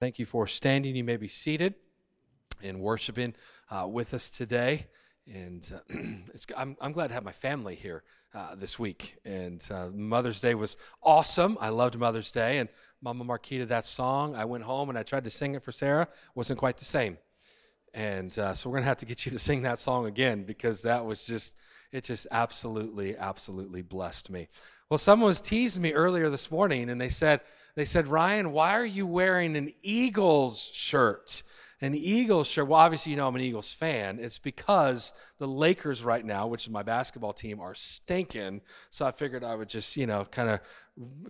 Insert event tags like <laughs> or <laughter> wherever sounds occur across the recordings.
Thank you for standing. You may be seated and worshiping uh, with us today. And uh, <clears throat> I'm, I'm, glad to have my family here uh, this week. And uh, Mother's Day was awesome. I loved Mother's Day. And Mama Marquita, that song, I went home and I tried to sing it for Sarah. wasn't quite the same. And uh, so we're going to have to get you to sing that song again because that was just, it just absolutely, absolutely blessed me. Well, someone was teasing me earlier this morning and they said, they said, Ryan, why are you wearing an Eagles shirt? An Eagles shirt. Well, obviously, you know I'm an Eagles fan. It's because the Lakers right now, which is my basketball team, are stinking. So I figured I would just, you know, kind of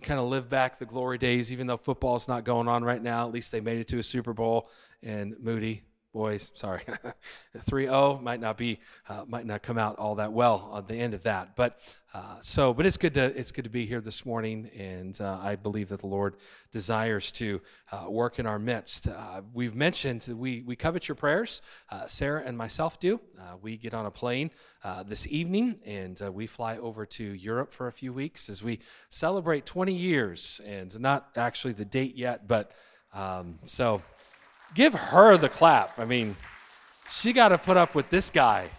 kind of live back the glory days, even though football's not going on right now. At least they made it to a Super Bowl. And Moody, boys, sorry, <laughs> 3-0 might not be, uh, might not come out all that well on the end of that. But uh, so, but it's good to it's good to be here this morning, and uh, I believe that the Lord desires to uh, work in our midst. Uh, we've mentioned we we covet your prayers. Uh, Sarah and myself do. we get on a plane this evening, and we fly over to Europe for a few weeks as we celebrate 20 years, and not actually the date yet, but um, so give her the clap. I mean, she got to put up with this guy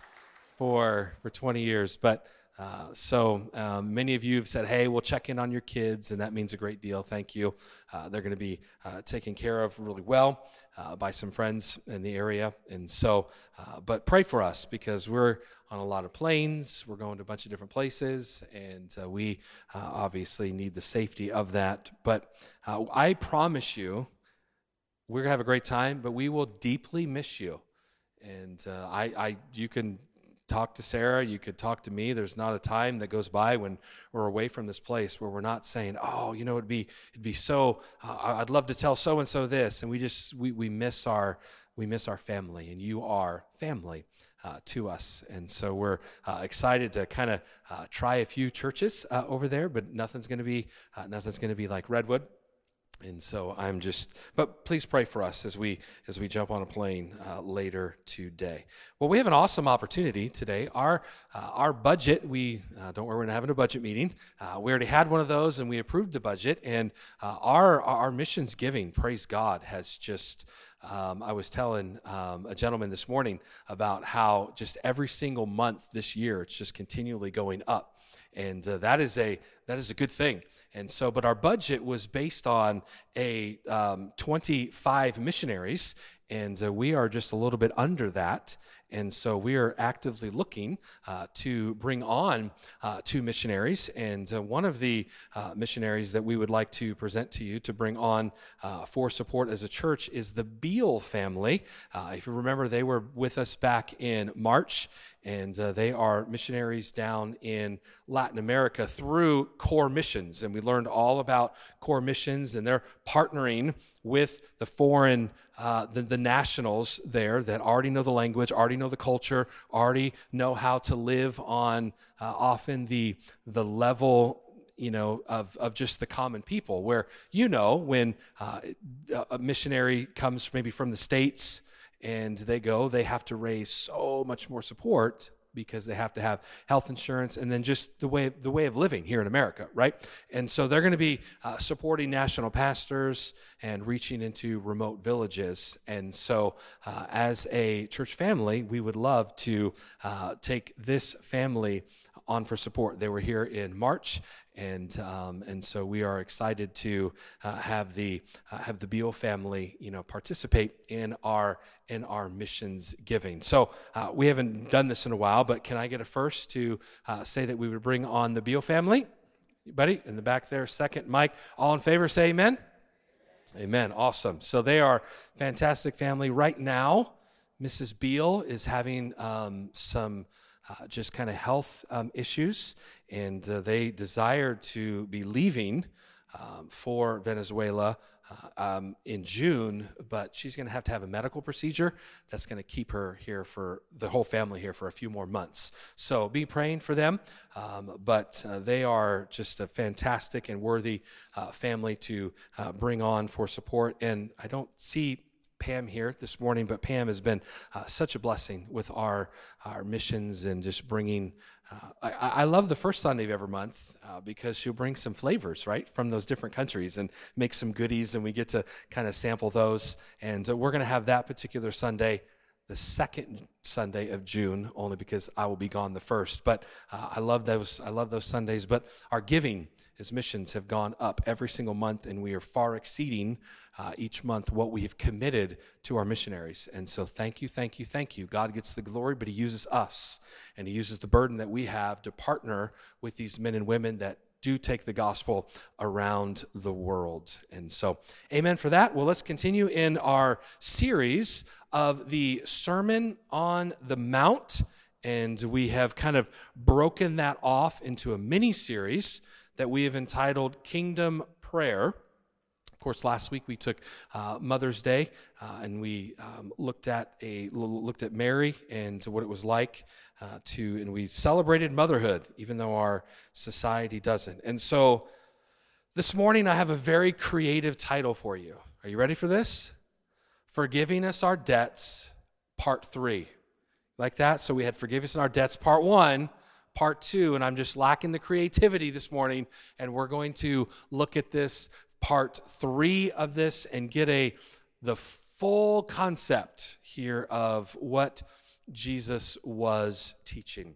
for for 20 years. But uh, so um, many of you have said, "Hey, we'll check in on your kids," and that means a great deal. Thank you. Uh, they're going to be uh, taken care of really well uh, by some friends in the area, and so. Uh, but pray for us because we're on a lot of planes. We're going to a bunch of different places, and uh, we obviously need the safety of that. But I promise you we're going to have a great time, but we will deeply miss you. And uh, I, I, you can talk to Sarah, you could talk to me. There's not a time that goes by when we're away from this place where we're not saying, "Oh, you know, it'd be it'd be so. Uh, I'd love to tell so and so this," and we just we we miss our we miss our family, and you are family. Uh, to us. And so we're uh, excited to kind of uh, try a few churches uh, over there, but nothing's going to be uh, nothing's going to be like Redwood and so i'm just but please pray for us as we as we jump on a plane uh, later today. Well we have an awesome opportunity today. Our uh, our budget we uh, don't worry we're not having a budget meeting. Uh, we already had one of those and we approved the budget and uh, our our missions giving praise god has just um, I was telling um, a gentleman this morning about how just every single month this year it's just continually going up, and uh, that is a that is a good thing. And so, but our budget was based on a um, 25 missionaries, and uh, we are just a little bit under that. And so we are actively looking uh, to bring on uh, two missionaries. And uh, one of the uh, missionaries that we would like to present to you to bring on uh, for support as a church is the Beal family. If you remember, they were with us back in March and uh, they are missionaries down in Latin America through Core Missions. And we learned all about Core Missions, and they're partnering with the foreign, uh, the, the nationals there that already know the language, already know the culture, already know how to live on uh, often the, the level you know, of, of just the common people, where, you know, when uh, a missionary comes maybe from the States and they go, they have to raise so much more support because they have to have health insurance and then just the way the way of living here in America, right? And so they're going to be uh, supporting national pastors and reaching into remote villages. And so, uh, as a church family, we would love to uh, take this family on for support. They were here in March, and um, and so we are excited to uh, have the uh, have the Beal family, you know, participate in our in our missions giving. So uh, we haven't done this in a while, but can I get a first to uh, say that we would bring on the Beal family? Buddy in the back there, second, Mike. All in favor, say Amen. Amen. Awesome. So they are fantastic family right now. Mrs. Beal is having um, some uh, just kind of health um, issues, and uh, they desire to be leaving um, for Venezuela uh, um, in June, but she's going to have to have a medical procedure that's going to keep her here for the whole family here for a few more months. So be praying for them. Um, but uh, they are just a fantastic and worthy uh, family to uh, bring on for support. And I don't see Pam here this morning, but Pam has been uh, such a blessing with our, our missions and just bringing. Uh, I, I, love the first Sunday of every month uh, because she'll bring some flavors, right, from those different countries and make some goodies, and we get to kind of sample those. And we're going to have that particular Sunday the second Sunday of June, only because I will be gone the first. But uh, I love those. I love those Sundays. But our giving as missions have gone up every single month, and we are far exceeding uh, each month what we have committed to our missionaries. And so, thank you, thank you, thank you. God gets the glory, but He uses us, and He uses the burden that we have to partner with these men and women that do take the gospel around the world. And so, amen for that. Well, let's continue in our series of the Sermon on the Mount. And we have kind of broken that off into a mini series that we have entitled Kingdom Prayer. Course, last week we took uh, Mother's Day uh, and we um, looked at a looked at Mary and what it was like uh, to, and we celebrated motherhood, even though our society doesn't. And so, this morning I have a very creative title for you. Are you ready for this? Forgiving us our debts, part three. Like that? So we had forgive us our debts, part one, part two, and I'm just lacking the creativity this morning, and we're going to look at this part three of this and get a the full concept here of what Jesus was teaching.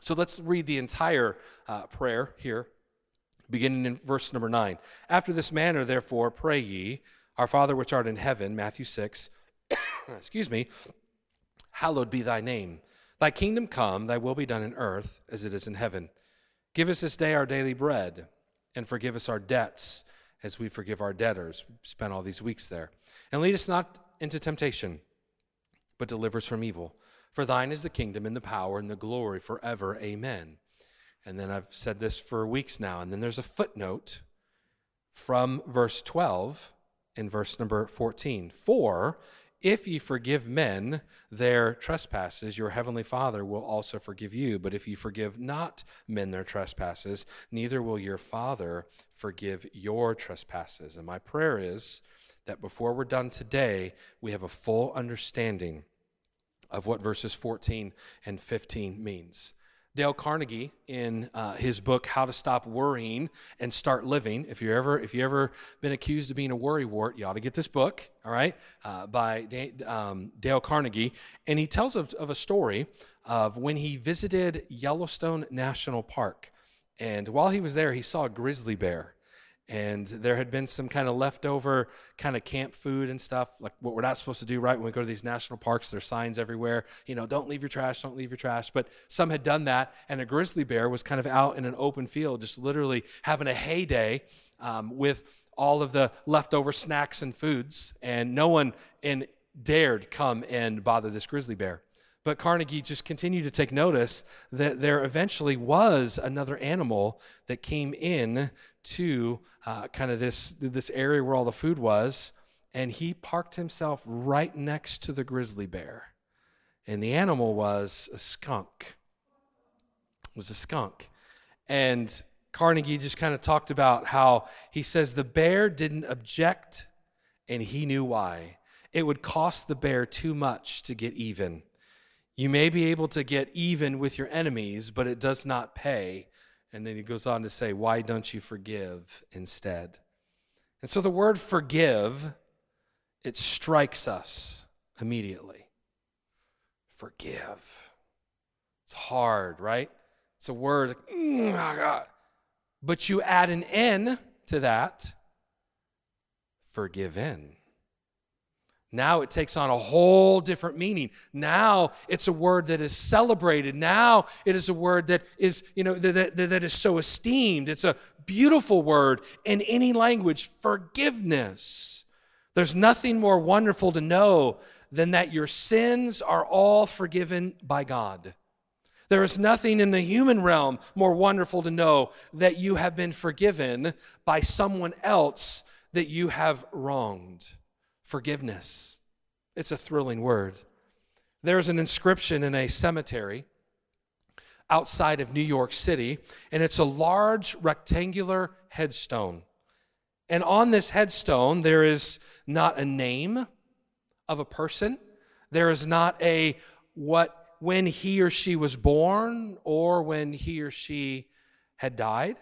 So let's read the entire uh, prayer here, beginning in verse number nine. After this manner, therefore, pray ye. Our Father which art in heaven, Matthew 6, <coughs> excuse me, hallowed be thy name. Thy kingdom come, thy will be done in earth as it is in heaven. Give us this day our daily bread, and forgive us our debts as we forgive our debtors. We spent all these weeks there. And lead us not into temptation, but deliver us from evil. For thine is the kingdom and the power and the glory forever. Amen. And then I've said this for weeks now. And then there's a footnote from verse 12 in verse number 14. For if ye forgive men their trespasses, your heavenly Father will also forgive you. But if ye forgive not men their trespasses, neither will your Father forgive your trespasses. And my prayer is that before we're done today, we have a full understanding of what verses 14 and 15 means. Dale Carnegie in uh, his book How to Stop Worrying and Start Living. If you ever if you ever been accused of being a worrywart, you ought to get this book. All right, uh, by um, Dale Carnegie, and he tells of, of a story of when he visited Yellowstone National Park, and while he was there, he saw a grizzly bear and there had been some kind of leftover kind of camp food and stuff like what we're not supposed to do right when we go to these national parks there's signs everywhere you know don't leave your trash don't leave your trash but some had done that and a grizzly bear was kind of out in an open field just literally having a heyday um, with all of the leftover snacks and foods and no one in dared come and bother this grizzly bear but Carnegie just continued to take notice that there eventually was another animal that came in to uh, kind of this, this area where all the food was, and he parked himself right next to the grizzly bear. And the animal was a skunk. It was a skunk. And Carnegie just kind of talked about how he says the bear didn't object and he knew why. It would cost the bear too much to get even. You may be able to get even with your enemies, but it does not pay. And then he goes on to say, Why don't you forgive instead? And so the word forgive, it strikes us immediately. Forgive. It's hard, right? It's a word, mm, but you add an N to that, forgiven. Now it takes on a whole different meaning. Now it's a word that is celebrated. Now it is a word that is, you know, that, that, that is so esteemed. It's a beautiful word in any language forgiveness. There's nothing more wonderful to know than that your sins are all forgiven by God. There is nothing in the human realm more wonderful to know that you have been forgiven by someone else that you have wronged forgiveness. It's a thrilling word. There's an inscription in a cemetery outside of New York City, and it's a large rectangular headstone. And on this headstone, there is not a name, of a person. There is not a what when he or she was born or when he or she had died.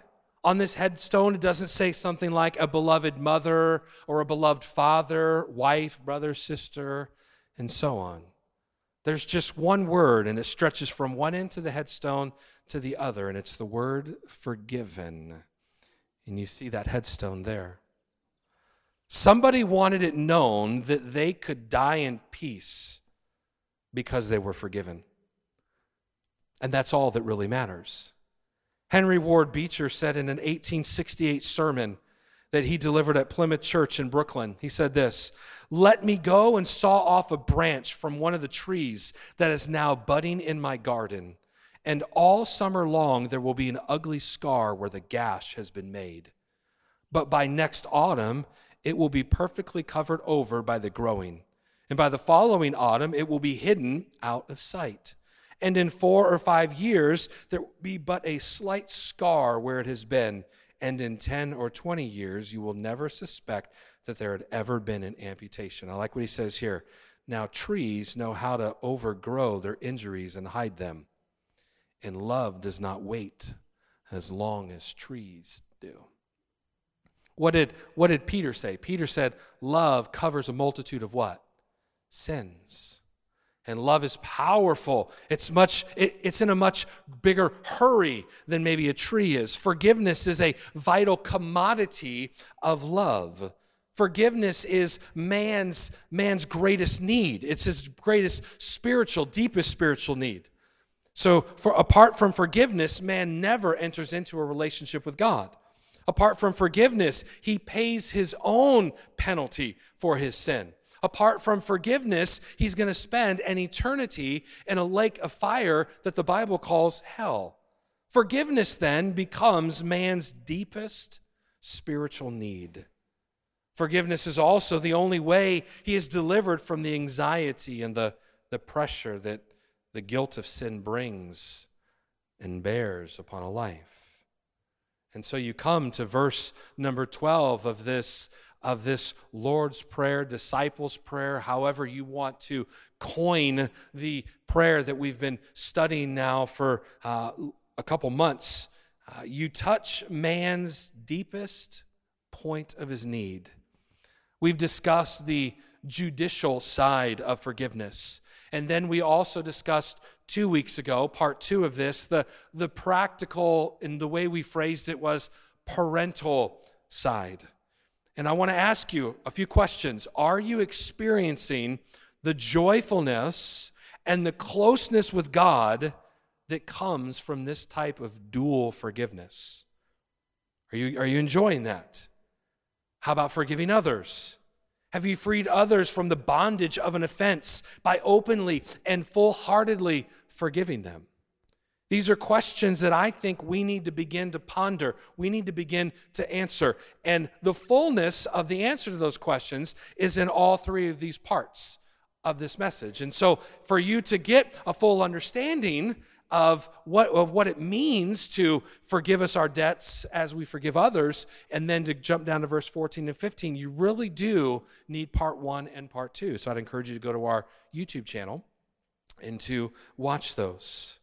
On this headstone, it doesn't say something like a beloved mother or a beloved father, wife, brother, sister, and so on. There's just one word, and it stretches from one end to the headstone to the other, and it's the word forgiven. And you see that headstone there. Somebody wanted it known that they could die in peace because they were forgiven. And that's all that really matters. Henry Ward Beecher said in an 1868 sermon that he delivered at Plymouth Church in Brooklyn, he said this Let me go and saw off a branch from one of the trees that is now budding in my garden, and all summer long there will be an ugly scar where the gash has been made. But by next autumn, it will be perfectly covered over by the growing. And by the following autumn, it will be hidden out of sight. And in four or five years, there will be but a slight scar where it has been. And in 10 or 20 years, you will never suspect that there had ever been an amputation. I like what he says here. Now, trees know how to overgrow their injuries and hide them. And love does not wait as long as trees do. What did, what did Peter say? Peter said, Love covers a multitude of what? Sins. And love is powerful. It's much it, it's in a much bigger hurry than maybe a tree is. Forgiveness is a vital commodity of love. Forgiveness is man's man's greatest need. It's his greatest spiritual, deepest spiritual need. So for apart from forgiveness, man never enters into a relationship with God. Apart from forgiveness, he pays his own penalty for his sin. Apart from forgiveness, he's going to spend an eternity in a lake of fire that the Bible calls hell. Forgiveness then becomes man's deepest spiritual need. Forgiveness is also the only way he is delivered from the anxiety and the, the pressure that the guilt of sin brings and bears upon a life. And so you come to verse number 12 of this of this Lord's Prayer, disciples' prayer, however you want to coin the prayer that we've been studying now for uh, a couple months. Uh, you touch man's deepest point of his need. We've discussed the judicial side of forgiveness. And then we also discussed two weeks ago, part two of this, the, the practical, and the way we phrased it was parental side. And I want to ask you a few questions. Are you experiencing the joyfulness and the closeness with God that comes from this type of dual forgiveness? Are you, are you enjoying that? How about forgiving others? Have you freed others from the bondage of an offense by openly and full heartedly forgiving them? These are questions that I think we need to begin to ponder. We need to begin to answer. And the fullness of the answer to those questions is in all three of these parts of this message. And so, for you to get a full understanding of what, of what it means to forgive us our debts as we forgive others, and then to jump down to verse 14 and 15, you really do need part one and part two. So I'd encourage you to go to our YouTube channel and to watch those.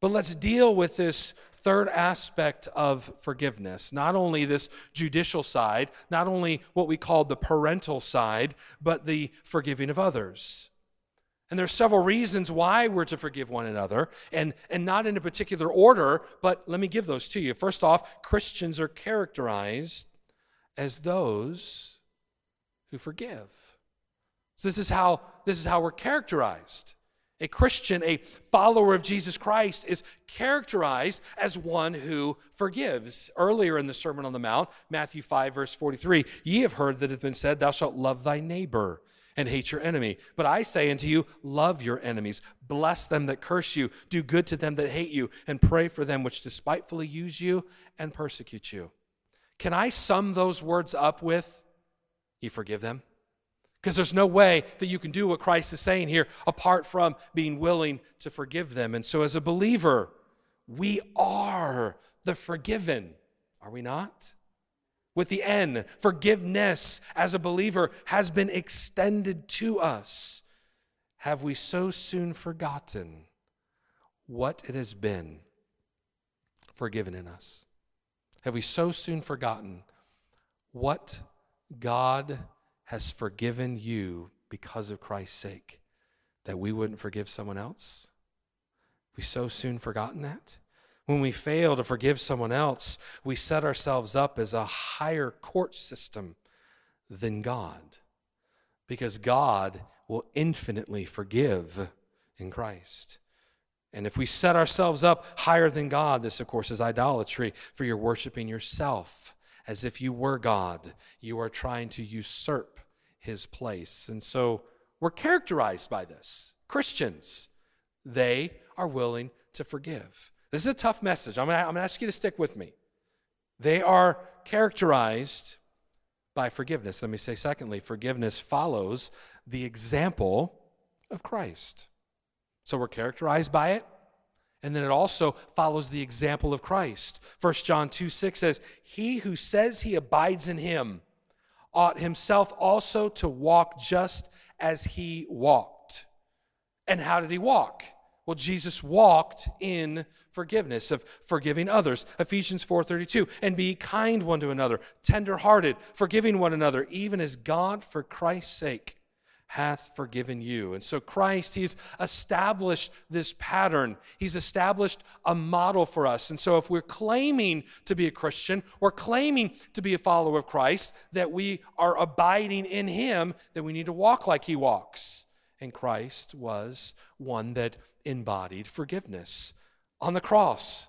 But let's deal with this third aspect of forgiveness. Not only this judicial side, not only what we call the parental side, but the forgiving of others. And there's several reasons why we're to forgive one another, and, and not in a particular order, but let me give those to you. First off, Christians are characterized as those who forgive. So this is how this is how we're characterized. A Christian, a follower of Jesus Christ, is characterized as one who forgives. Earlier in the Sermon on the Mount, Matthew 5, verse 43, ye have heard that it has been said, Thou shalt love thy neighbor and hate your enemy. But I say unto you, love your enemies, bless them that curse you, do good to them that hate you, and pray for them which despitefully use you and persecute you. Can I sum those words up with, you forgive them? Because there's no way that you can do what Christ is saying here apart from being willing to forgive them. And so, as a believer, we are the forgiven, are we not? with the N. Forgiveness as a believer has been extended to us. Have we so soon forgotten what it has been forgiven in us? Have we so soon forgotten what God has forgiven you because of Christ's sake that we wouldn't forgive someone else? We so soon forgotten that? When we fail to forgive someone else, we set ourselves up as a higher court system than God because God will infinitely forgive in Christ. And if we set ourselves up higher than God, this, of course, is idolatry, for you're worshiping yourself as if you were God. You are trying to usurp his place. And so we're characterized by this. Christians, they are willing to forgive. This is a tough message. I'm going to ask you to stick with me. They are characterized by forgiveness. Let me say, secondly, forgiveness follows the example of Christ. So we're characterized by it, and then it also follows the example of Christ. 1 John 2 6 says, He who says he abides in him ought himself also to walk just as he walked. And how did he walk? Well, Jesus walked in forgiveness of forgiving others. Ephesians 4:32, and be kind one to another, tenderhearted, forgiving one another, even as God for Christ's sake hath forgiven you. And so Christ, he's established this pattern. He's established a model for us. And so if we're claiming to be a Christian, we're claiming to be a follower of Christ, that we are abiding in him, that we need to walk like he walks. And Christ was one that embodied forgiveness on the cross,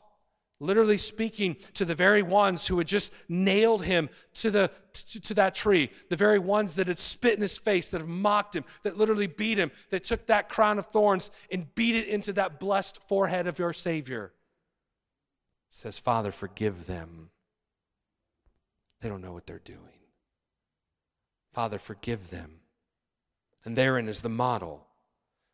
literally speaking to the very ones who had just nailed him to, the, to, to, that tree, the very ones that had spit in his face, that have mocked him, that literally beat him, that took that crown of thorns and beat it into that blessed forehead of your Savior. Says, Father, forgive them. They don't know what they're doing. Father, forgive them. And therein is the model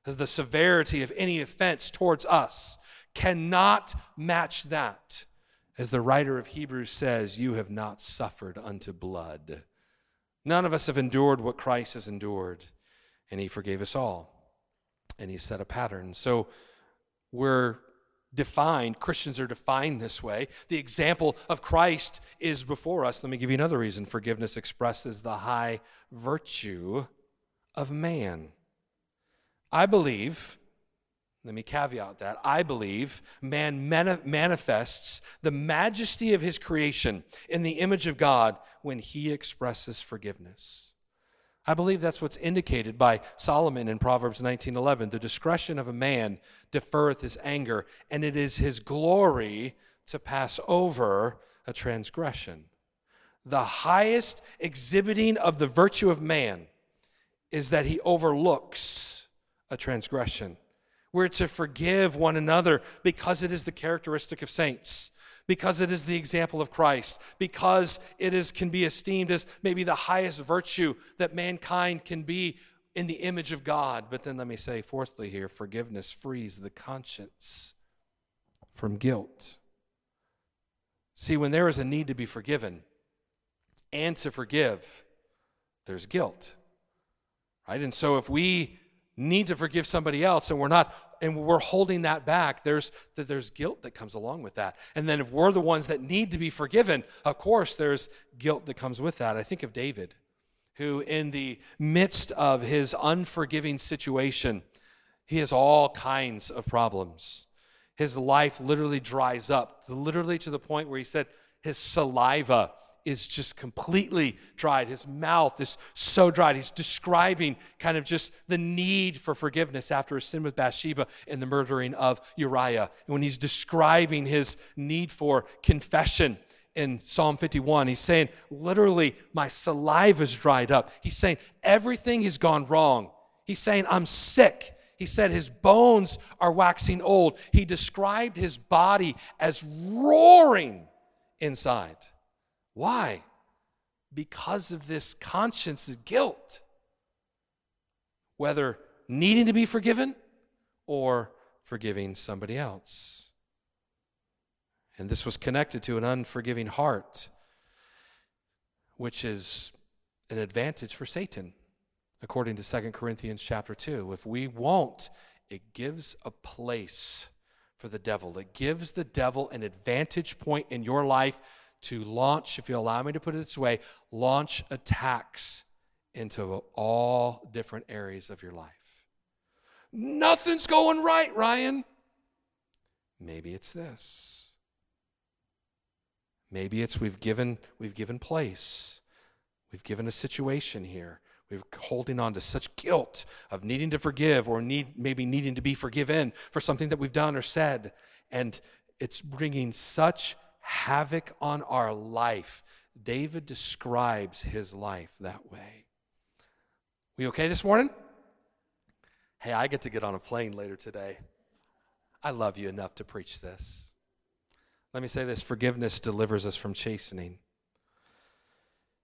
as the severity of any offense towards us cannot match that. As the writer of Hebrews says, you have not suffered unto blood. None of us have endured what Christ has endured, and he forgave us all. And he set a pattern. So we're defined, Christians are defined this way. The example of Christ is before us. Let me give you another reason forgiveness expresses the high virtue of man. I believe, let me caveat that, I believe man mani- manifests the majesty of his creation in the image of God when he expresses forgiveness. I believe that's what's indicated by Solomon in Proverbs 19:11. The discretion of a man deferreth his anger, and it is his glory to pass over a transgression. The highest exhibiting of the virtue of man is that he overlooks a transgression. We're to forgive one another because it is the characteristic of saints, because it is the example of Christ, because it is, can be esteemed as maybe the highest virtue that mankind can be in the image of God. But then let me say, fourthly, here, forgiveness frees the conscience from guilt. See, when there is a need to be forgiven and to forgive, there's guilt. Right? And so if we need to forgive somebody else and we're not and we're holding that back there's that there's guilt that comes along with that. And then if we're the ones that need to be forgiven of course there's guilt that comes with that. I think of david who in the midst of his unforgiving situation he has all kinds of problems. His life literally dries up literally to the point where he said his saliva is just completely dried. His mouth is so dried. He's describing kind of just the need for forgiveness after his sin with Bathsheba and the murdering of Uriah. And when he's describing his need for confession, in Psalm 51. He's saying, literally, my saliva's dried up. He's saying, everything has gone wrong. He's saying, I'm sick. He said, his bones are waxing old. He described his body as roaring inside. Why? Because of this conscience of guilt, whether needing to be forgiven or forgiving somebody else. And this was connected to an unforgiving heart. which is an advantage for Satan, according to 2 Corinthians chapter 2. If we won't, it gives a place for the devil. It gives the devil an advantage point in your life to launch, if you allow me to put it this way, launch attacks into all different areas of your life. Nothing's going right, Ryan. Maybe it's this. Maybe it's we've given we've given place. We've given a situation here. We're holding on to such guilt of needing to forgive or need maybe needing to be forgiven for something that we've done or said and it's bringing such havoc on our life. David describes his life that way. We okay this morning? Hey, I get to get on a plane later today. I love you enough to preach this. Let me say this forgiveness delivers us from chastening.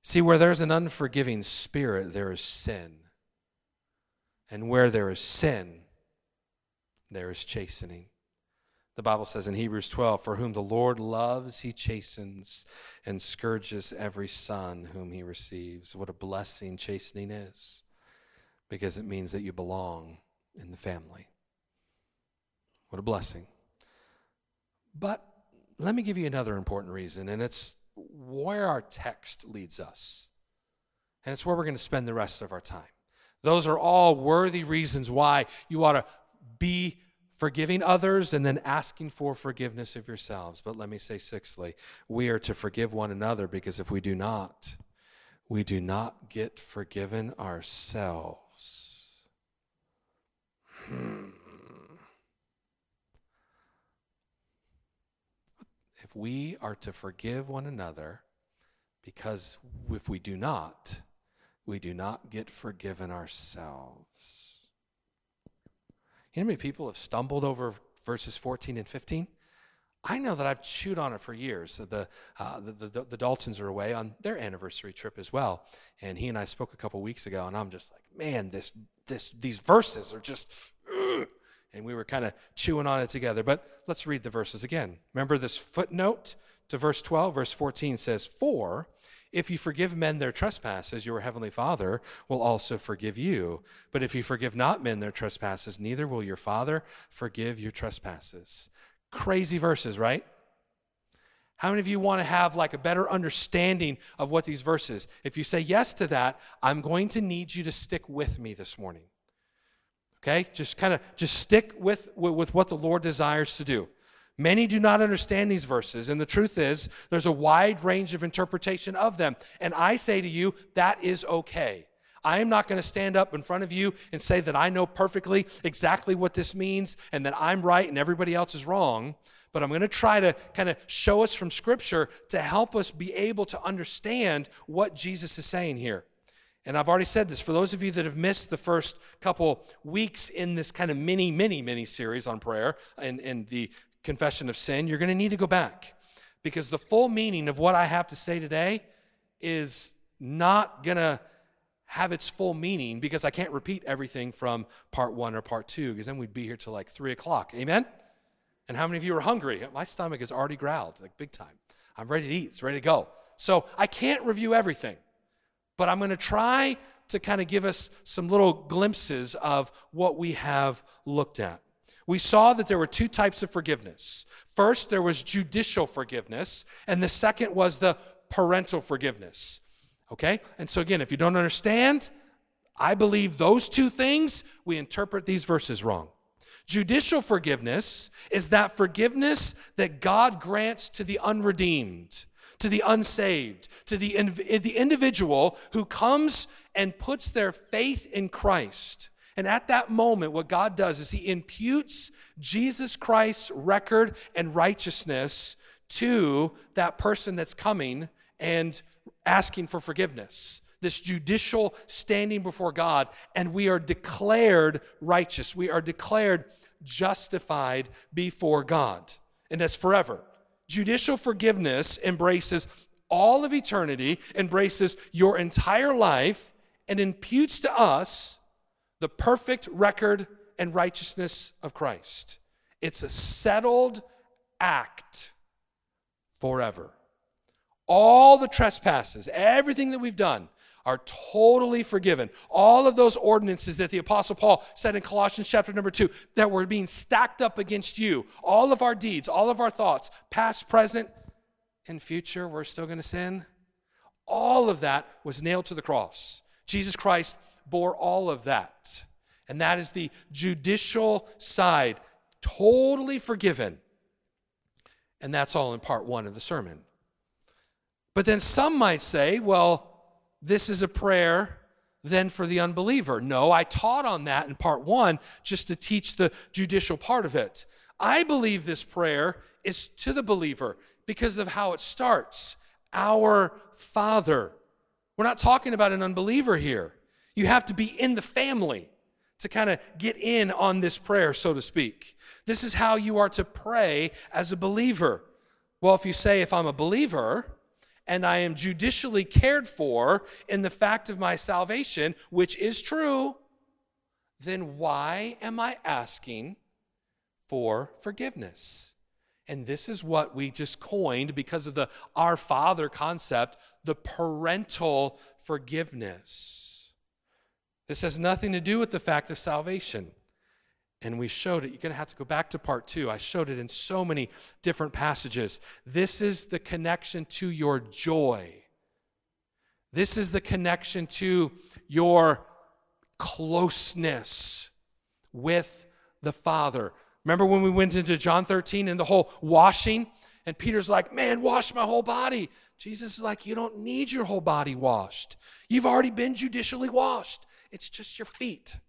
See, where there's an unforgiving spirit, there is sin. And where there is sin, there is chastening. The Bible says in Hebrews 12, For whom the Lord loves, he chastens and scourges every son whom he receives. What a blessing chastening is, because it means that you belong in the family. What a blessing. But let me give you another important reason, and it's where our text leads us. And it's where we're going to spend the rest of our time. Those are all worthy reasons why you ought to be forgiving others and then asking for forgiveness of yourselves. But let me say, sixthly, we are to forgive one another because if we do not, we do not get forgiven ourselves. Hmm. If we are to forgive one another, because if we do not, we do not get forgiven ourselves. You know how many people have stumbled over verses 14 and 15? I know that I've chewed on it for years. The, uh, the, the, the, Daltons are away on their anniversary trip as well. And he and I spoke a couple weeks ago, and I'm just like, man, this, this, these verses are just, ugh and we were kind of chewing on it together. But let's read the verses again. Remember this footnote to verse 12? Verse 14 says, For if you forgive men their trespasses, your heavenly Father will also forgive you. But if you forgive not men their trespasses, neither will your Father forgive your trespasses. Crazy verses, right? How many of you want to have like a better understanding of what these verses? If you say yes to that, I'm going to need you to stick with me this morning. Okay? Just kind of just stick with, with what the Lord desires to do. Many do not understand these verses, and the truth is, there's a wide range of interpretation of them. And I say to you, that is okay. I am not going to stand up in front of you and say that I know perfectly exactly what this means and that I'm right and everybody else is wrong. But I'm going to try to kind of show us from Scripture to help us be able to understand what Jesus is saying here. And I've already said this for those of you that have missed the first couple weeks in this kind of mini, mini, mini series on prayer and, and the confession of sin, you're going to need to go back because the full meaning of what I have to say today is not going to have its full meaning because I can't repeat everything from part one or part two because then we'd be here till like three o'clock. Amen? And how many of you are hungry? My stomach is already growled, like big time. I'm ready to eat, it's ready to go. So I can't review everything. But I'm going to try to kind of give us some little glimpses of what we have looked at. We saw that there were two types of forgiveness. First, there was judicial forgiveness, and the second was the parental forgiveness. Okay? And so, again, if you don't understand, I believe those two things, we interpret these verses wrong. Judicial forgiveness is that forgiveness that God grants to the unredeemed to the unsaved, to the, the individual who comes and puts their faith in Christ. And at that moment, what God does is He imputes Jesus Christ's record and righteousness to that person that's coming and asking for forgiveness. This judicial standing before God, and we are declared righteous. We are declared justified before God. And that's forever. Judicial forgiveness embraces all of eternity, embraces your entire life, and imputes to us the perfect record and righteousness of Christ. It's a settled act forever. All the trespasses, everything that we've done, are totally forgiven. All of those ordinances that the Apostle Paul said in Colossians chapter number two that were being stacked up against you, all of our deeds, all of our thoughts, past, present, and future, we're still going to sin. All of that was nailed to the cross. Jesus Christ bore all of that. And that is the judicial side, totally forgiven. And that's all in part one of the sermon. But then some might say, well, this is a prayer then for the unbeliever. No, I taught on that in part one just to teach the judicial part of it. I believe this prayer is to the believer because of how it starts Our Father. We're not talking about an unbeliever here. You have to be in the family to kind of get in on this prayer, so to speak. This is how you are to pray as a believer. Well, if you say, if I'm a believer, and I am judicially cared for in the fact of my salvation, which is true, then why am I asking for forgiveness? And this is what we just coined because of the Our Father concept the parental forgiveness. This has nothing to do with the fact of salvation and we showed it. You're going to have to go back to part two. I showed it in so many different passages. This is the connection to your joy. This is the connection to your closeness with the Father. Remember when we went into John 13 and the whole washing? And Peter's like, Man, wash my whole body. Jesus is like, You don't need your whole body washed. You've already been judicially washed, it's just your feet.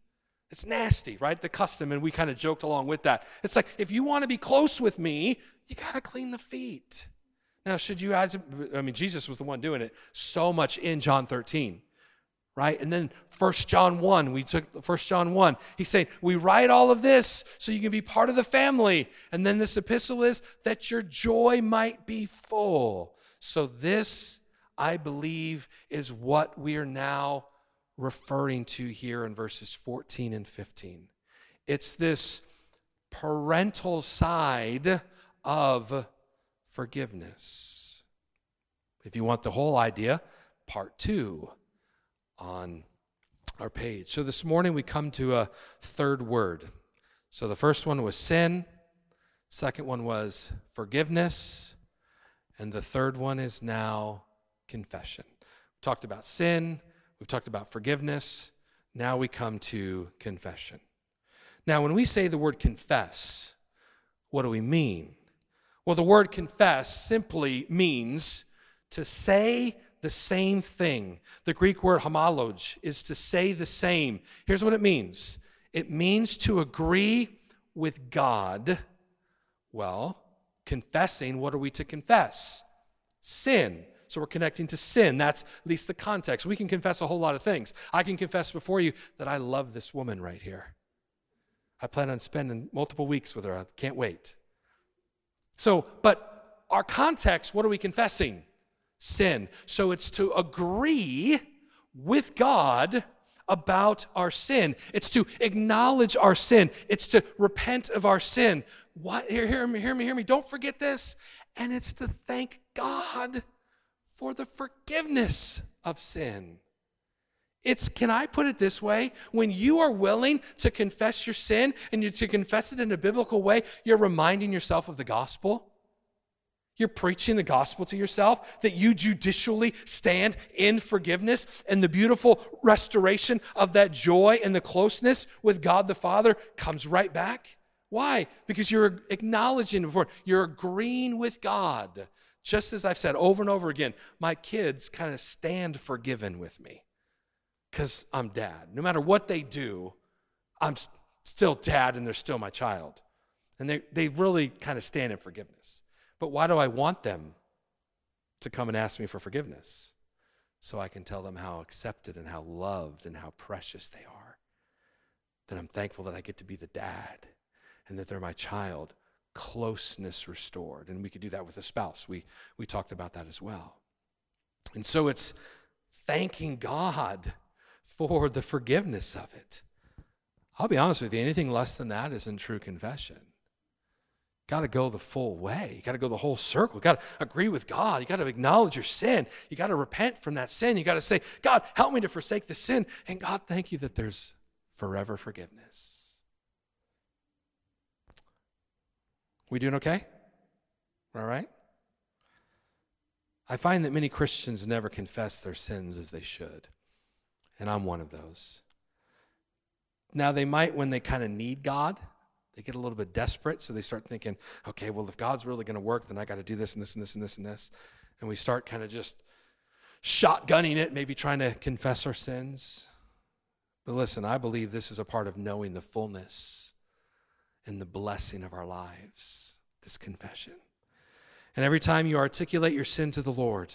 It's nasty, right? The custom, and we kind of joked along with that. It's like, if you want to be close with me, you got to clean the feet. Now, should you guys, I mean, Jesus was the one doing it so much in John 13, right? And then First John 1, we took First John 1. He's saying, We write all of this so you can be part of the family. And then this epistle is that your joy might be full. So, this, I believe, is what we are now referring to here in verses 14 and 15. It's this parental side of forgiveness. If you want the whole idea, part two on our page. So this morning we come to a third word. So the first one was sin, second one was forgiveness, and the third one is now confession. We talked about sin, We've talked about forgiveness. Now we come to confession. Now, when we say the word confess, what do we mean? Well, the word confess simply means to say the same thing. The Greek word homologe is to say the same. Here's what it means it means to agree with God. Well, confessing, what are we to confess? Sin. So we're connecting to sin. That's at least the context. We can confess a whole lot of things. I can confess before you that I love this woman right here. I plan on spending multiple weeks with her. I can't wait. So, but our context, what are we confessing? Sin. So it's to agree with God about our sin. It's to acknowledge our sin. It's to repent of our sin. What? Hear, hear me, hear me, hear me. Don't forget this. And it's to thank God for the forgiveness of sin. It's, can I put it this way? When you are willing to confess your sin and you, to confess it in a biblical way, you're reminding yourself of the gospel. You're preaching the gospel to yourself that you judicially stand in forgiveness and the beautiful restoration of that joy and the closeness with God the Father comes right back. Why? Because you're acknowledging before, you're agreeing with God just as I've said over and over again, my kids kind of stand forgiven with me because I'm dad. No matter what they do, I'm still dad and they're still my child. And they, they really kind of stand in forgiveness. But why do I want them to come and ask me for forgiveness? So I can tell them how accepted and how loved and how precious they are. That I'm thankful that I get to be the dad and that they're my child closeness restored. And we could do that with a spouse. We, we talked about that as well. And so it's thanking God for the forgiveness of it. I'll be honest with you, anything less than that isn't true confession. got to go the full way. You got to go the whole circle. You got to agree with God. You got to acknowledge your sin. You got to repent from that sin. You got to say, God, help me to forsake the sin. And God, thank you that there's forever forgiveness. We doing okay? All right? I find that many Christians never confess their sins as they should. And I'm one of those. Now, they might when they kind of need God they get a little bit desperate, so they start thinking, okay, well, if God's really going to work, then I got to do this and this and this and this and this. And we start kind of just shotgunning it, maybe trying to confess our sins. But listen, I believe this is a part of knowing the fullness and the blessing of our lives, this confession. And every time you articulate your sin to the Lord,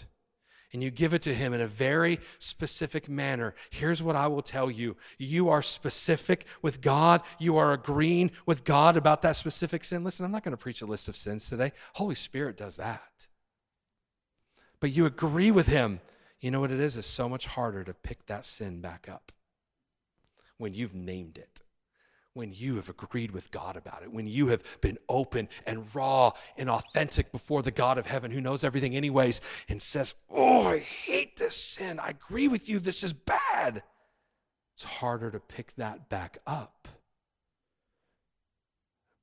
and you give it to him in a very specific manner, here's what I will tell you. You are specific with God. You are agreeing with God about that specific sin. Listen, I'm not going to preach a list of sins today. Holy Spirit does that. But you agree with him. You know what it is? It's so much harder to pick that sin back up when you've named it when you have agreed with God about it, when you have been open and raw and authentic before the God of heaven who knows everything, anyways, and says, Oh, I hate this sin. I agree with you. This is bad. It's harder to pick that back up.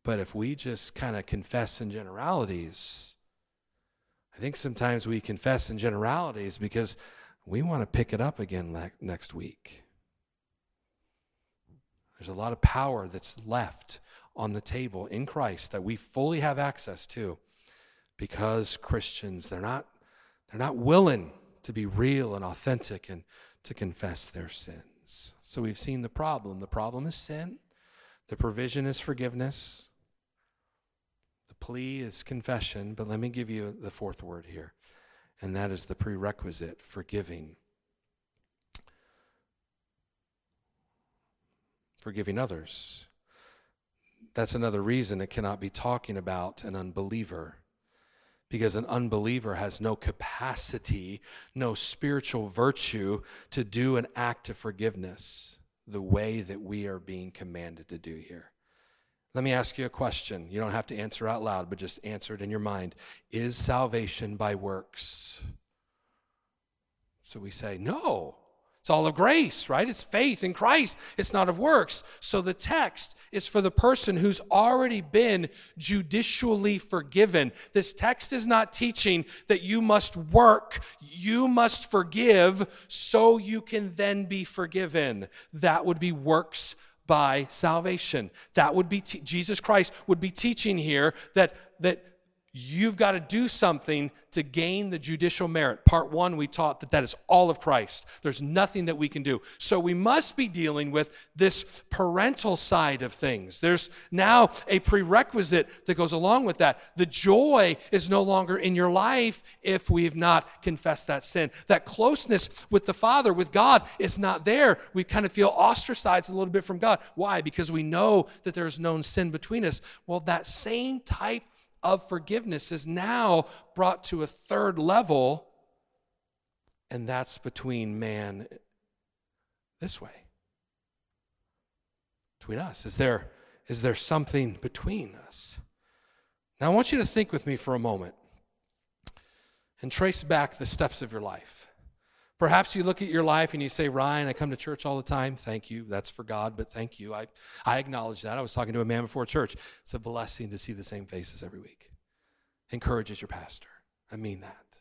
But if we just kind of confess in generalities, I think sometimes we confess in generalities because we want to pick it up again next week. There's a lot of power that's left on the table in Christ that we fully have access to because Christians, they're not, they're not willing to be real and authentic and to confess their sins. So we've seen the problem. The problem is sin, the provision is forgiveness, the plea is confession. But let me give you the fourth word here, and that is the prerequisite forgiving forgiving others. That's another reason it cannot be talking about an unbeliever. Because an unbeliever has no capacity, no spiritual virtue to do an act of forgiveness the way that we are being commanded to do here. Let me ask you a question. You don't have to answer out loud, but just answer it in your mind. Is salvation by works? So we say, no. It's all of grace, right? It's faith in Christ. It's not of works. So the text is for the person who's already been judicially forgiven. This text is not teaching that you must work. You must forgive so you can then be forgiven. That would be works by salvation. That would be, Jesus Christ would be teaching here that, that You've got to do something to gain the judicial merit. Part one, we taught that that is all of Christ. There's nothing that we can do. So we must be dealing with this parental side of things. There's now a prerequisite that goes along with that. The joy is no longer in your life if we've not confessed that sin. That closeness with the Father, with God, is not there. We kind of feel ostracized a little bit from God. Why? Because we know that there's known sin between us. Well, that same type of forgiveness is now brought to a third level, and that's between man this way. Between us. Is there, is there something between us? Now, I want you to think with me for a moment and trace back the steps of your life. Perhaps you look at your life and you say, Ryan, I come to church all the time. Thank you. That's for God, but thank you. I, I acknowledge that. I was talking to a man before church. It's a blessing to see the same faces every week. Encourages your pastor. I mean that.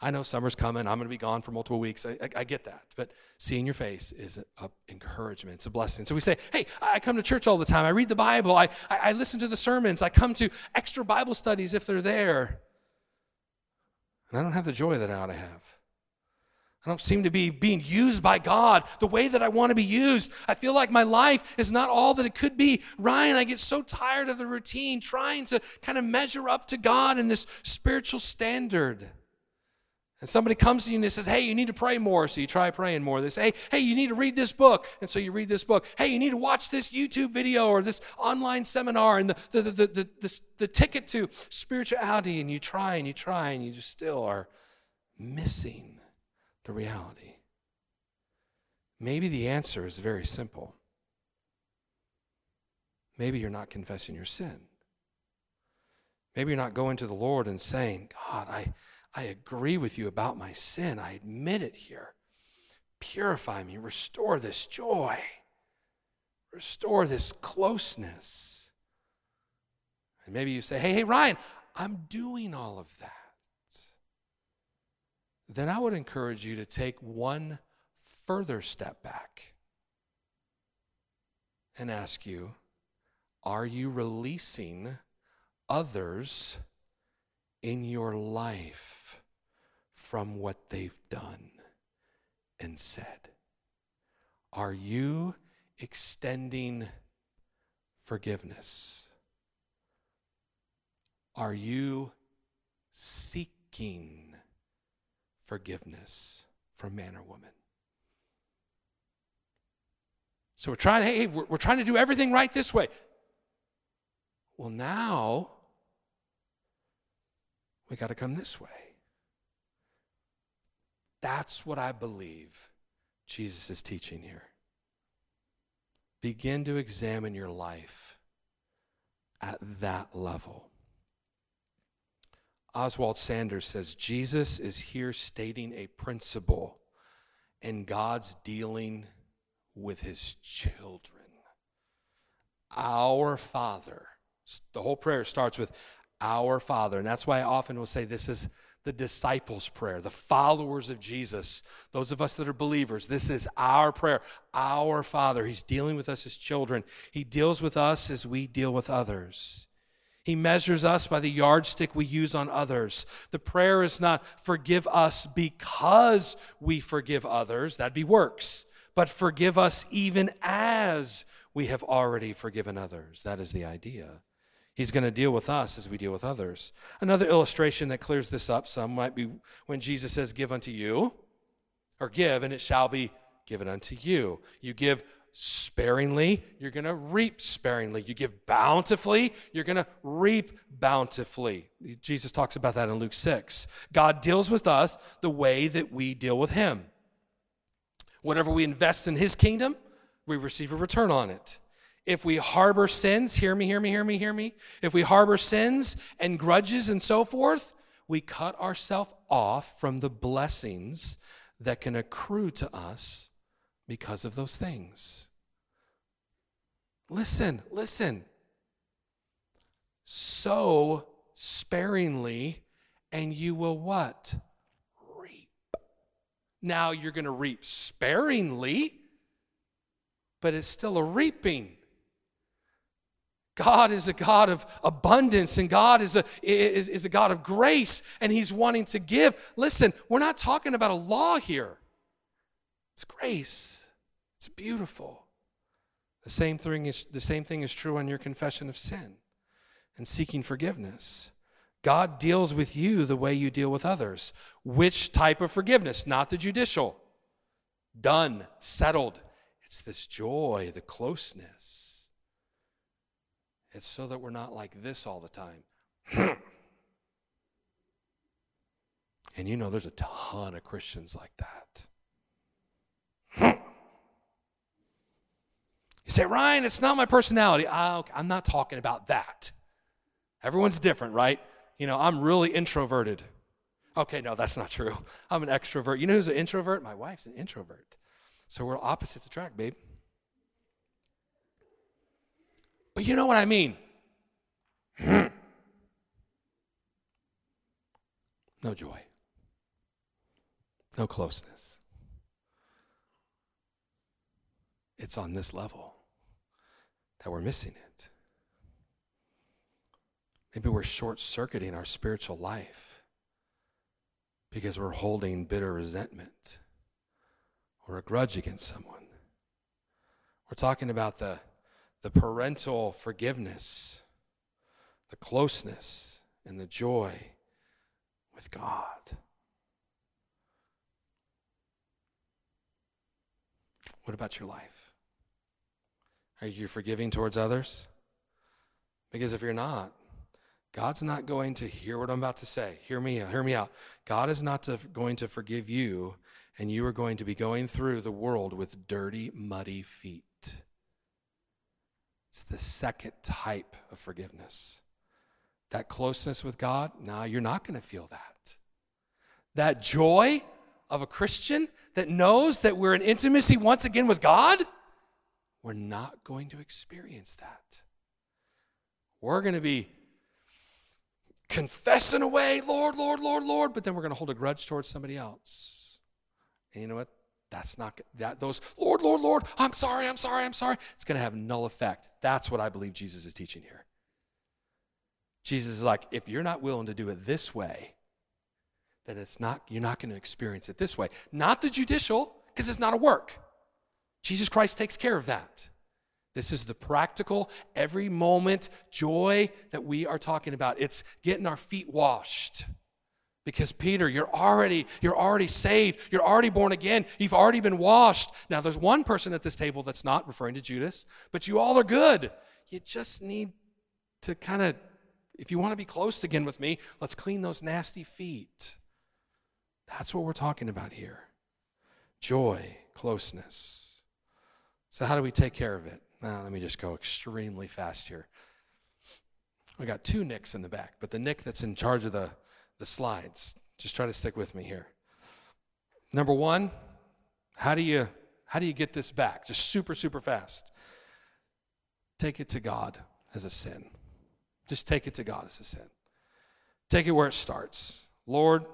I know summer's coming. I'm going to be gone for multiple weeks. I, I, I get that. But seeing your face is an encouragement. It's a blessing. So we say, hey, I come to church all the time. I read the Bible. I, I, I listen to the sermons. I come to extra Bible studies if they're there. And I don't have the joy that I ought to have. I don't seem to be being used by God the way that I want to be used. I feel like my life is not all that it could be. Ryan, I get so tired of the routine, trying to kind of measure up to God in this spiritual standard. And somebody comes to you and says, Hey, you need to pray more. So you try praying more. They say, Hey, hey, you need to read this book. And so you read this book. Hey, you need to watch this YouTube video or this online seminar and the, the, the, the, the, the ticket to spirituality. And you try and you try and you just still are missing the reality? Maybe the answer is very simple. Maybe you're not confessing your sin. Maybe you're not going to the Lord and saying, God, I, I agree with you about my sin. I admit it here. Purify me, restore this joy, restore this closeness. And maybe you say, hey, hey, Ryan, I'm doing all of that. Then I would encourage you to take one further step back and ask you, are you releasing others in your life from what they've done and said? Are you extending forgiveness? Are you seeking forgiveness from man or woman? So we're trying, hey, we're, we're trying to do everything right this way. Well, now we got to come this way. That's what I believe Jesus is teaching here. Begin to examine your life at that level. Oswald Sanders says Jesus is here stating a principle, and God's dealing with his children. Our Father. The whole prayer starts with our Father. And that's why I often will say this is the disciples' prayer, the followers of Jesus, those of us that are believers. This is our prayer. Our Father. He's dealing with us as children, He deals with us as we deal with others. He measures us by the yardstick we use on others. The prayer is not forgive us because we forgive others, that'd be works but forgive us even as we have already forgiven others. That is the idea. He's going to deal with us as we deal with others. Another illustration that clears this up some might be when Jesus says, Give unto you, or give, and it shall be given unto you. You give sparingly, you're going to reap sparingly. You give bountifully, you're going to reap bountifully. Jesus talks about that in Luke 6. God deals with us the way that we deal with Him. Whatever we invest in his kingdom, we receive a return on it. If we harbor sins, hear me, hear me, hear me, hear me. If we harbor sins and grudges and so forth, we cut ourselves off from the blessings that can accrue to us because of those things. Listen, listen. Sow sparingly, and you will what? Reap. Now you're going to reap sparingly, but it's still a reaping. God is a God of abundance and God is a, is, is a God of grace and He's wanting to give. Listen, we're not talking about a law here, it's grace, it's beautiful. The same thing is, the same thing is true on your confession of sin and seeking forgiveness. God deals with you the way you deal with others. Which type of forgiveness? Not the judicial. Done, settled. It's this joy, the closeness. It's so that we're not like this all the time. <laughs> and you know, there's a ton of Christians like that. You say, Ryan, it's not my personality. Ah, I'm not talking about that. Everyone's different, right? you know, I'm really introverted. Okay, no, that's not true. I'm an extrovert. You know who's an introvert? My wife's an introvert. So we're opposites attract, babe. But you know what I mean? <clears throat> no joy, no closeness. It's on this level that we're missing it. Maybe we're short circuiting our spiritual life because we're holding bitter resentment or a grudge against someone. We're talking about the, the parental forgiveness, the closeness, and the joy with God. What about your life? Are you forgiving towards others? Because if you're not, God's not going to hear what I'm about to say. Hear me. Hear me out. God is not to, going to forgive you, and you are going to be going through the world with dirty, muddy feet. It's the second type of forgiveness. that closeness with God, nah, you're not going to feel that. That joy of a Christian that knows that we're in intimacy once again with God, we're not going to experience that. We're going to be confessing away, Lord, Lord, Lord, Lord, but then we're going to hold a grudge towards somebody else. And you know what? That's not that those Lord, Lord, Lord, I'm sorry, I'm sorry, I'm sorry. It's going to have null effect. That's what I believe Jesus is teaching here. Jesus is like, if you're not willing to do it this way, then it's not you're not going to experience it this way. Not the judicial, because it's not a work. Jesus Christ takes care of that. This is the practical, every moment joy that we are talking about. It's getting our feet washed. Because Peter, you're already you're already saved. You're already born again. You've already been washed. Now there's one person at this table that's not referring to Judas, but you all are good. You just need to kind of if you want to be close again with me, let's clean those nasty feet. That's what we're talking about here. Joy, closeness. So how do we take care of it? Now, let me just go extremely fast here. I got two Nicks in the back, but the Nick that's in charge of the, the slides, just try to stick with me here. Number one, how do you how do you get this back? Just super, super fast. Take it to God as a sin. Just take it to God as a sin. Take it where it starts. Lord,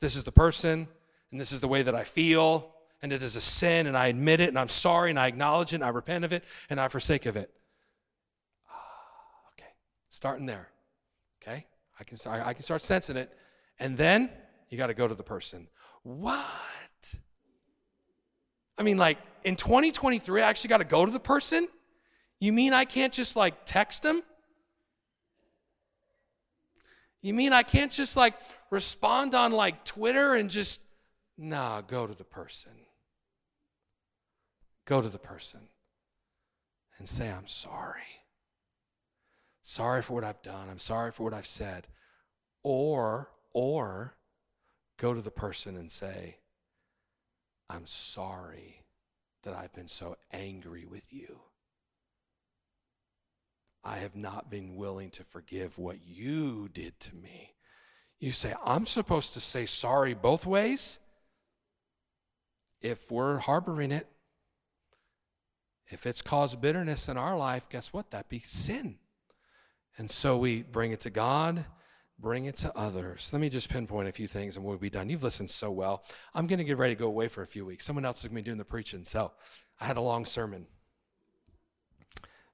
this is the person, and this is the way that I feel, and it is a sin, and I admit it, and I'm sorry, and I acknowledge it, and I repent of it, and I forsake of it. Ah, okay, starting there. Okay, I can start. I can start sensing it, and then you got to go to the person. What? I mean, like in 2023, I actually got to go to the person. You mean I can't just like text them? You mean I can't just like respond on like Twitter and just, nah, go to the person. Go to the person and say, I'm sorry. Sorry for what I've done. I'm sorry for what I've said. Or, or go to the person and say, I'm sorry that I've been so angry with you. I have not been willing to forgive what you did to me. You say, I'm supposed to say sorry both ways? If we're harboring it, if it's caused bitterness in our life, guess what? That be sin. And so we bring it to God, bring it to others. Let me just pinpoint a few things and we'll be done. You've listened so well. I'm going to get ready to go away for a few weeks. Someone else is going to be doing the preaching. So I had a long sermon.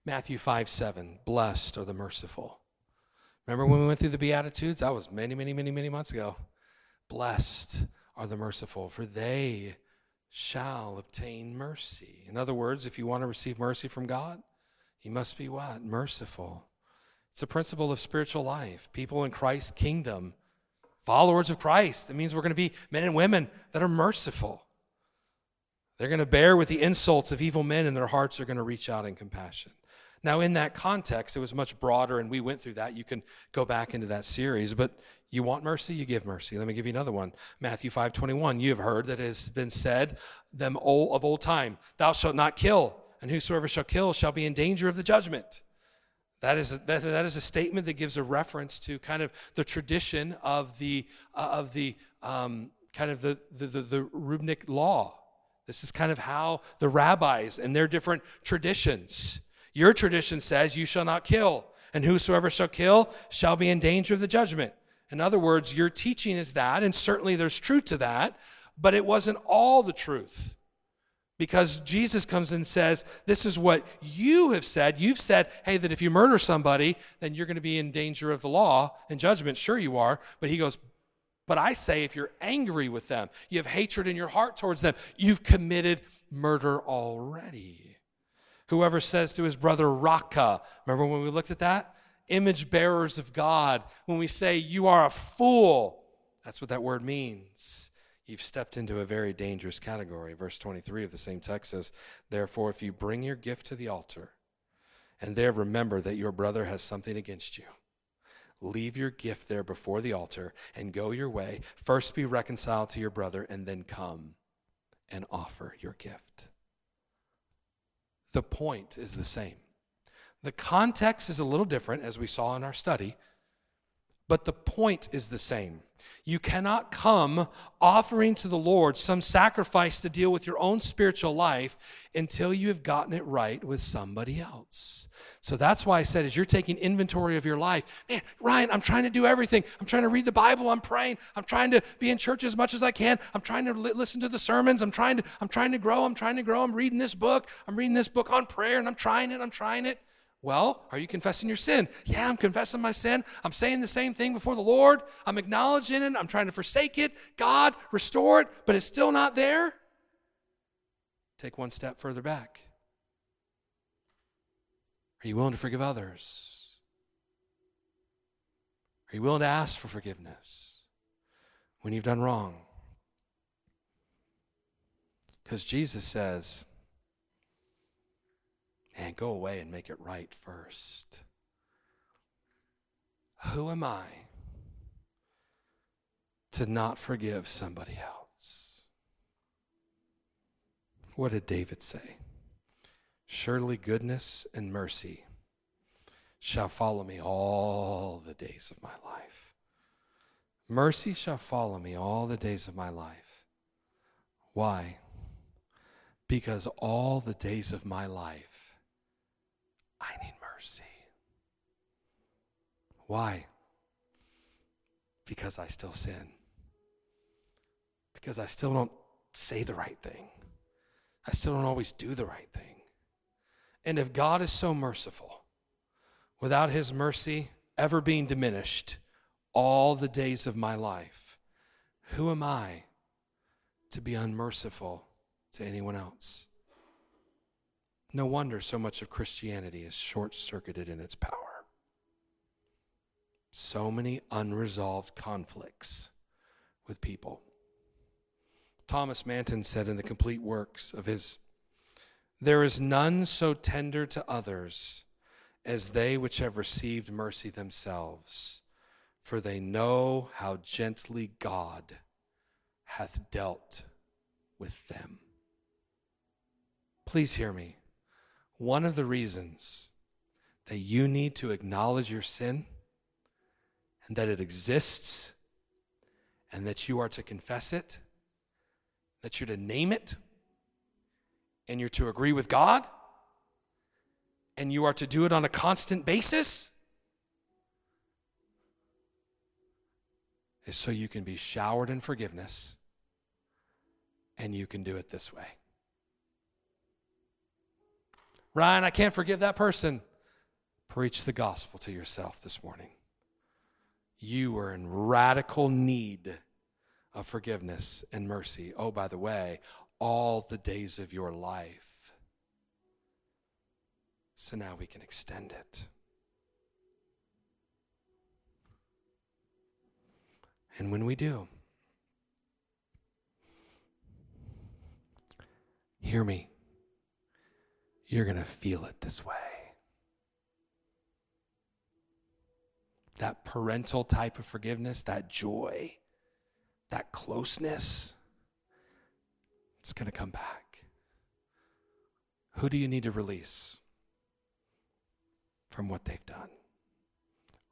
Matthew 5 7, blessed are the merciful. Remember when we went through the Beatitudes? That was many, many, many, many months ago. Blessed are the merciful, for they shall obtain mercy. In other words, if you want to receive mercy from God, you must be what? Merciful. It's a principle of spiritual life. People in Christ's kingdom, followers of Christ, that means we're going to be men and women that are merciful. They're going to bear with the insults of evil men, and their hearts are going to reach out in compassion. Now, in that context, it was much broader, and we went through that. You can go back into that series, but you want mercy, you give mercy. Let me give you another one. Matthew 5 21. You have heard that it has been said them old, of old time, Thou shalt not kill, and whosoever shall kill shall be in danger of the judgment. That is, a, that, that is a statement that gives a reference to kind of the tradition of the, uh, of the um, kind of the, the, the, the rabbinic law. This is kind of how the rabbis and their different traditions your tradition says, You shall not kill, and whosoever shall kill shall be in danger of the judgment. In other words, your teaching is that, and certainly there's truth to that, but it wasn't all the truth. Because Jesus comes and says, This is what you have said. You've said, hey, that if you murder somebody, then you're going to be in danger of the law and judgment. Sure, you are. But he goes, But I say, if you're angry with them, you have hatred in your heart towards them, you've committed murder already. Whoever says to his brother, Raca, remember when we looked at that? Image bearers of God. When we say, You are a fool, that's what that word means. You've stepped into a very dangerous category. Verse 23 of the same text says, Therefore, if you bring your gift to the altar, and there remember that your brother has something against you, leave your gift there before the altar and go your way. First be reconciled to your brother, and then come and offer your gift the point is the same. The context is a little different, as we saw in our study, but the point is the same. You cannot come offering to the Lord some sacrifice to deal with your own spiritual life until you have gotten it right with somebody else. So that's why I said, as you're taking inventory of your life, man, Ryan, I'm trying to do everything. I'm trying to read the Bible. I'm praying. I'm trying to be in church as much as I can. I'm trying to li- listen to the sermons. I'm trying to, I'm trying to grow. I'm trying to grow. I'm reading this book. I'm reading this book on prayer and I'm trying it. I'm trying it. Well, are you confessing your sin? Yeah, I'm confessing my sin. I'm saying the same thing before the Lord. I'm acknowledging it. I'm trying to forsake it. God, restore it, but it's still not there. Take one step further back. Are you willing to forgive others? Are you willing to ask for forgiveness when you've done wrong? Because Jesus says, man, go away and make it right first. Who am I to not forgive somebody else? What did David say? Surely goodness and mercy shall follow me all the days of my life. Mercy shall follow me all the days of my life. Why? Because all the days of my life I need mercy. Why? Because I still sin. Because I still don't say the right thing. I still don't always do the right thing. And if God is so merciful, without his mercy ever being diminished all the days of my life, who am I to be unmerciful to anyone else? No wonder so much of Christianity is short circuited in its power. So many unresolved conflicts with people. Thomas Manton said in the complete works of his, There is none so tender to others as they which have received mercy themselves, for they know how gently God hath dealt with them. Please hear me. One of the reasons that you need to acknowledge your sin and that it exists and that you are to confess it, that you're to name it, and you're to agree with God, and you are to do it on a constant basis, is so you can be showered in forgiveness and you can do it this way. Ryan, I can't forgive that person. Preach the gospel to yourself this morning. You are in radical need of forgiveness and mercy. Oh, by the way, all the days of your life. So now we can extend it. And when we do, hear me you're going to feel it this way. That parental type of forgiveness, that joy, that closeness, it's going to come back. Who do you need to release from what they've done?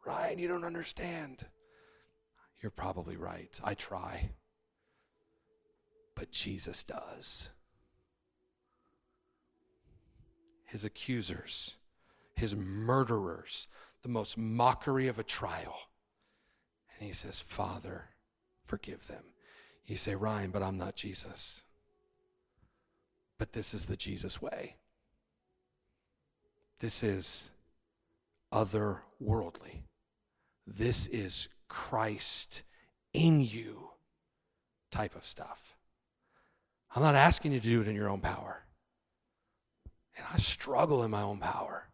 Ryan, you don't understand. You're probably right. I try. But Jesus does. his accusers, his murderers, the most mockery of a trial. And he says, Father, forgive them. You say, Ryan, but I'm not Jesus. But this is the Jesus way. This is otherworldly. This is Christ in you type of stuff. I'm not asking you to do it in your own power. And I struggle in my own power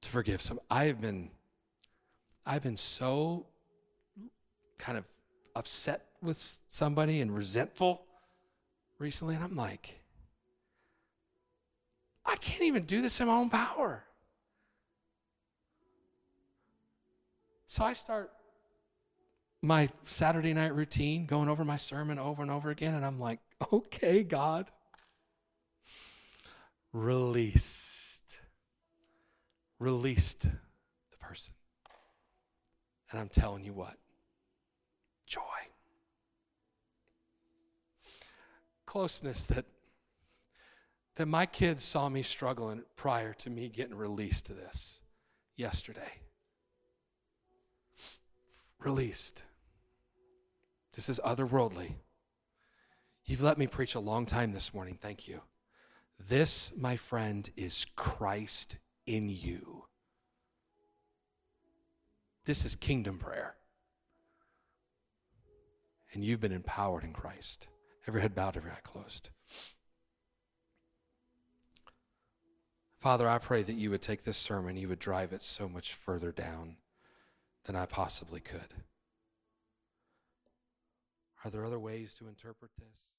to forgive some. I have been, I've been so kind of upset with somebody and resentful recently, and I'm like, I can't even do this in my own power. So I start my Saturday night routine, going over my sermon over and over again, and I'm like, okay, God released. Released the person. And I'm telling you what joy. Closeness that, that my kids saw me struggling prior to me getting released to this yesterday. Released. This is otherworldly. You've let me preach a long time this morning. Thank you. This, my friend, is Christ in you. This is kingdom prayer. And you've been empowered in Christ. Every head bowed, every eye closed. Father, I pray that you would take this sermon, you would drive it so much further down than I possibly could. Are there other ways to interpret this?